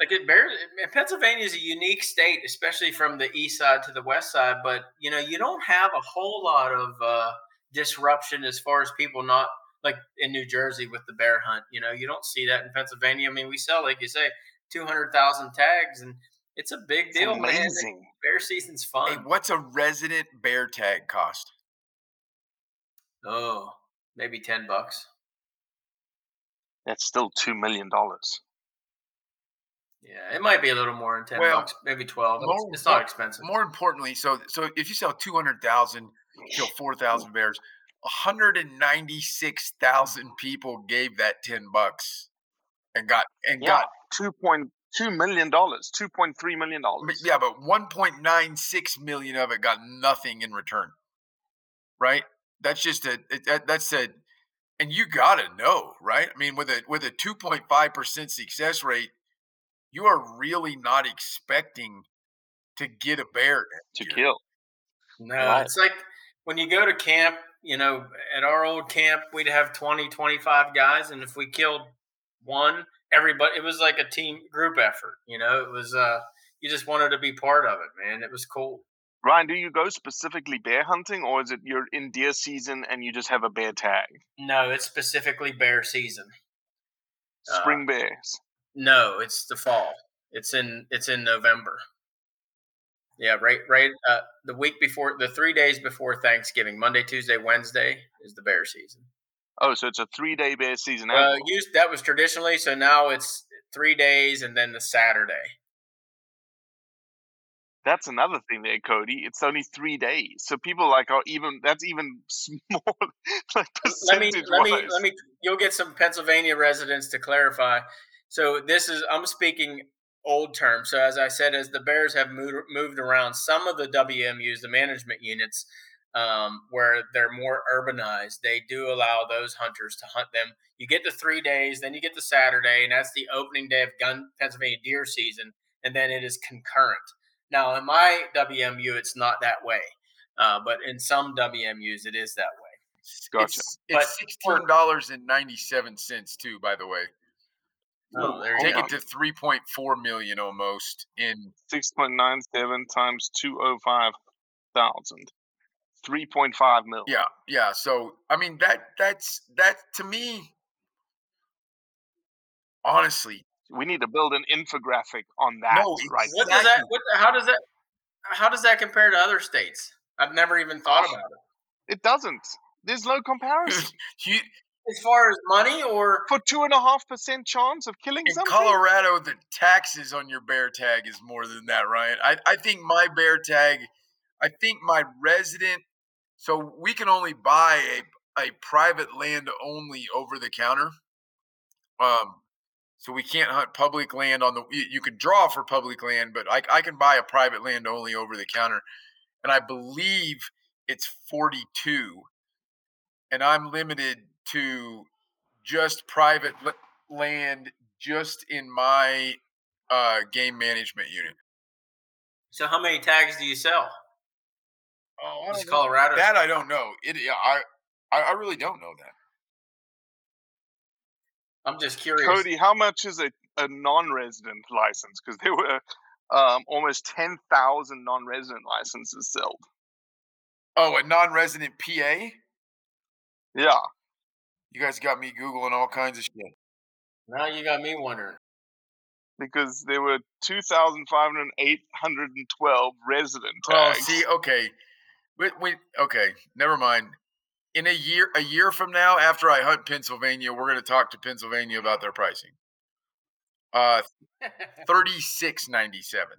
like it. Bears. Pennsylvania is a unique state, especially from the east side to the west side. But you know, you don't have a whole lot of uh, disruption as far as people not like in New Jersey with the bear hunt. You know, you don't see that in Pennsylvania. I mean, we sell like you say, two hundred thousand tags, and it's a big deal, man. amazing. Bear season's fun. Hey, what's a resident bear tag cost? Oh, maybe ten bucks. That's still two million dollars. Yeah, it might be a little more than ten Well, bucks, maybe twelve. It's, More- it's not expensive. More importantly, so so if you sell two hundred thousand, kill <laughs> four thousand bears. One hundred and ninety-six thousand people gave that ten bucks, and got and Yeah, got two point two million dollars, two point three million dollars. yeah, but one point nine six million of it got nothing in return. Right? That's just a that, that's a, and you gotta know, right? I mean, with a with a two point five percent success rate, you are really not expecting to get a bear to year. kill. No, Right. it's like when you go to camp, you know, at our old camp, we'd have 20, 25 guys. And if we killed one, everybody, it was like a team group effort. You know, it was, uh, you just wanted to be part of it, man. It was cool. Ryan, do you go specifically bear hunting, or is it you're in deer season and you just have a bear tag? No, it's specifically bear season. Uh, Spring bears. No, it's the fall. It's in, it's in November. Yeah, right, right. Uh, the week before, the three days before Thanksgiving, Monday, Tuesday, Wednesday is the bear season. Oh, so it's a three day bear season. Uh, used that was traditionally, so now it's three days and then the Saturday. That's another thing there, Cody. It's only three days, so people like are even. That's even <laughs> small, like Let me let me let me. You'll get some Pennsylvania residents to clarify. So this is I'm speaking old terms. So as I said, as the Bears have moved moved around, some of the WMUs, the management units, um, where they're more urbanized, they do allow those hunters to hunt them. You get the three days, then you get the Saturday, and that's the opening day of gun Pennsylvania deer season, and then it is concurrent. Now, in my WMU, it's not that way, uh, but in some WMUs, it is that way. Gotcha. It's, But it's sixteen dollars and ninety seven cents too. By the way, Oh, there you take go. it to three point four million almost in Six point nine seven times two oh five thousand. Three point five mil. yeah yeah. So I mean that that's that to me. Honestly, We need to build an infographic on that No, right What does that? What? How does that? How does that compare to other states? I've never even thought about it. It doesn't. There's no comparison. <laughs> you, As far as money, or For two and a half percent chance of killing in something. Colorado, the taxes on your bear tag is more than that, Ryan. I, I think my bear tag, I think my resident, so we can only buy a, a private land only over the counter. Um, so we can't hunt public land on the. You, could draw for public land, but I, I can buy a private land only over the counter, and I believe it's forty two, and I'm limited to just private land just in my uh, game management unit. so how many tags do you sell? Oh, I don't. Colorado. That I don't know. It yeah, I I really don't know that. I'm just curious. Cody, how much is a, a non-resident license? Because there were um, almost ten thousand non-resident licenses sold. Oh, a non-resident PA. Yeah, You guys got me googling all kinds of shit. Now you got me wondering. because there were two thousand five hundred eight hundred and twelve resident tags. Oh, tags. see, okay, we, we okay. Never mind. In a year, a year from now, after I hunt Pennsylvania, we're going to talk to Pennsylvania about their pricing. Uh, <laughs> thirty six ninety seven.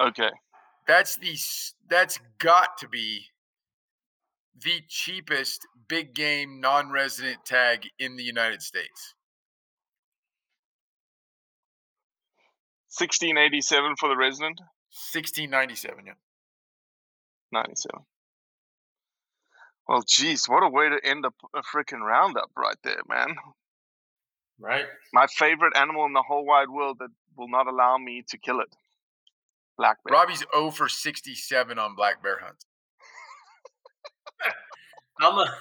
Okay. That's the that's got to be the cheapest big game non-resident tag in the United States. 1687 for the resident 1697 yeah 97. Well, geez, what a way to end a, a freaking roundup right there, man. Right. My favorite animal in the whole wide world that will not allow me to kill it. Black bear. Robbie's 0 for 67 on black bear hunts. <laughs> I'm a,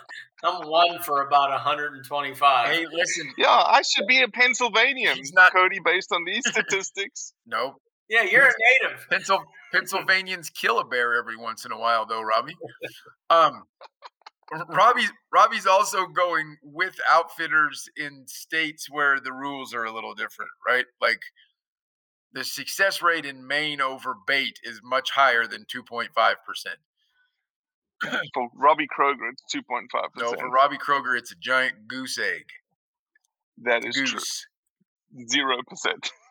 I'm one for about 125. Hey, listen. Yeah, I should be a Pennsylvanian, he's not, Cody, based on these <laughs> statistics. nope. Yeah, you're a native. Pencil, Pennsylvanians kill a bear every once in a while, though, Robbie. Um, Robbie's Robbie's also going with outfitters in states where the rules are a little different, right? Like the success rate in Maine over bait is much higher than 2.5 percent. <clears throat> For Robbie Kroger, it's 2.5%. No, for Robbie Kroger, it's a giant goose egg. That is Goose. true. Zero percent. <laughs>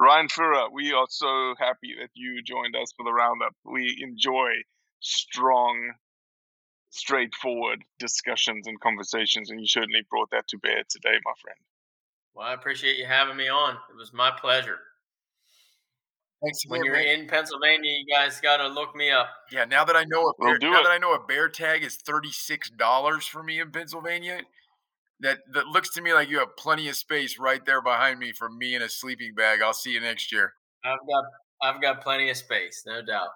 Ryan Furrer, we are so happy that you joined us for the roundup. We enjoy strong, straightforward discussions and conversations, and you certainly brought that to bear today, my friend. Well, I appreciate you having me on. It was my pleasure. Thanks When you're man. in Pennsylvania, you guys got to look me up. Yeah, now that I know a We'll now it. that I know a bear tag is thirty six dollars for me in Pennsylvania, that that looks to me like you have plenty of space right there behind me for me and a sleeping bag. I'll see you next year. I've got I've got plenty of space, no doubt.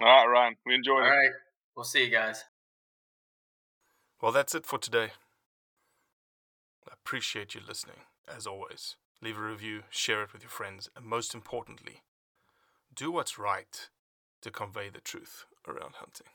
All right, Ryan, we enjoyed All it. right, we'll see you guys. Well, that's it for today. I appreciate you listening, as always. Leave a review, share it with your friends, and most importantly, do what's right to convey the truth around hunting.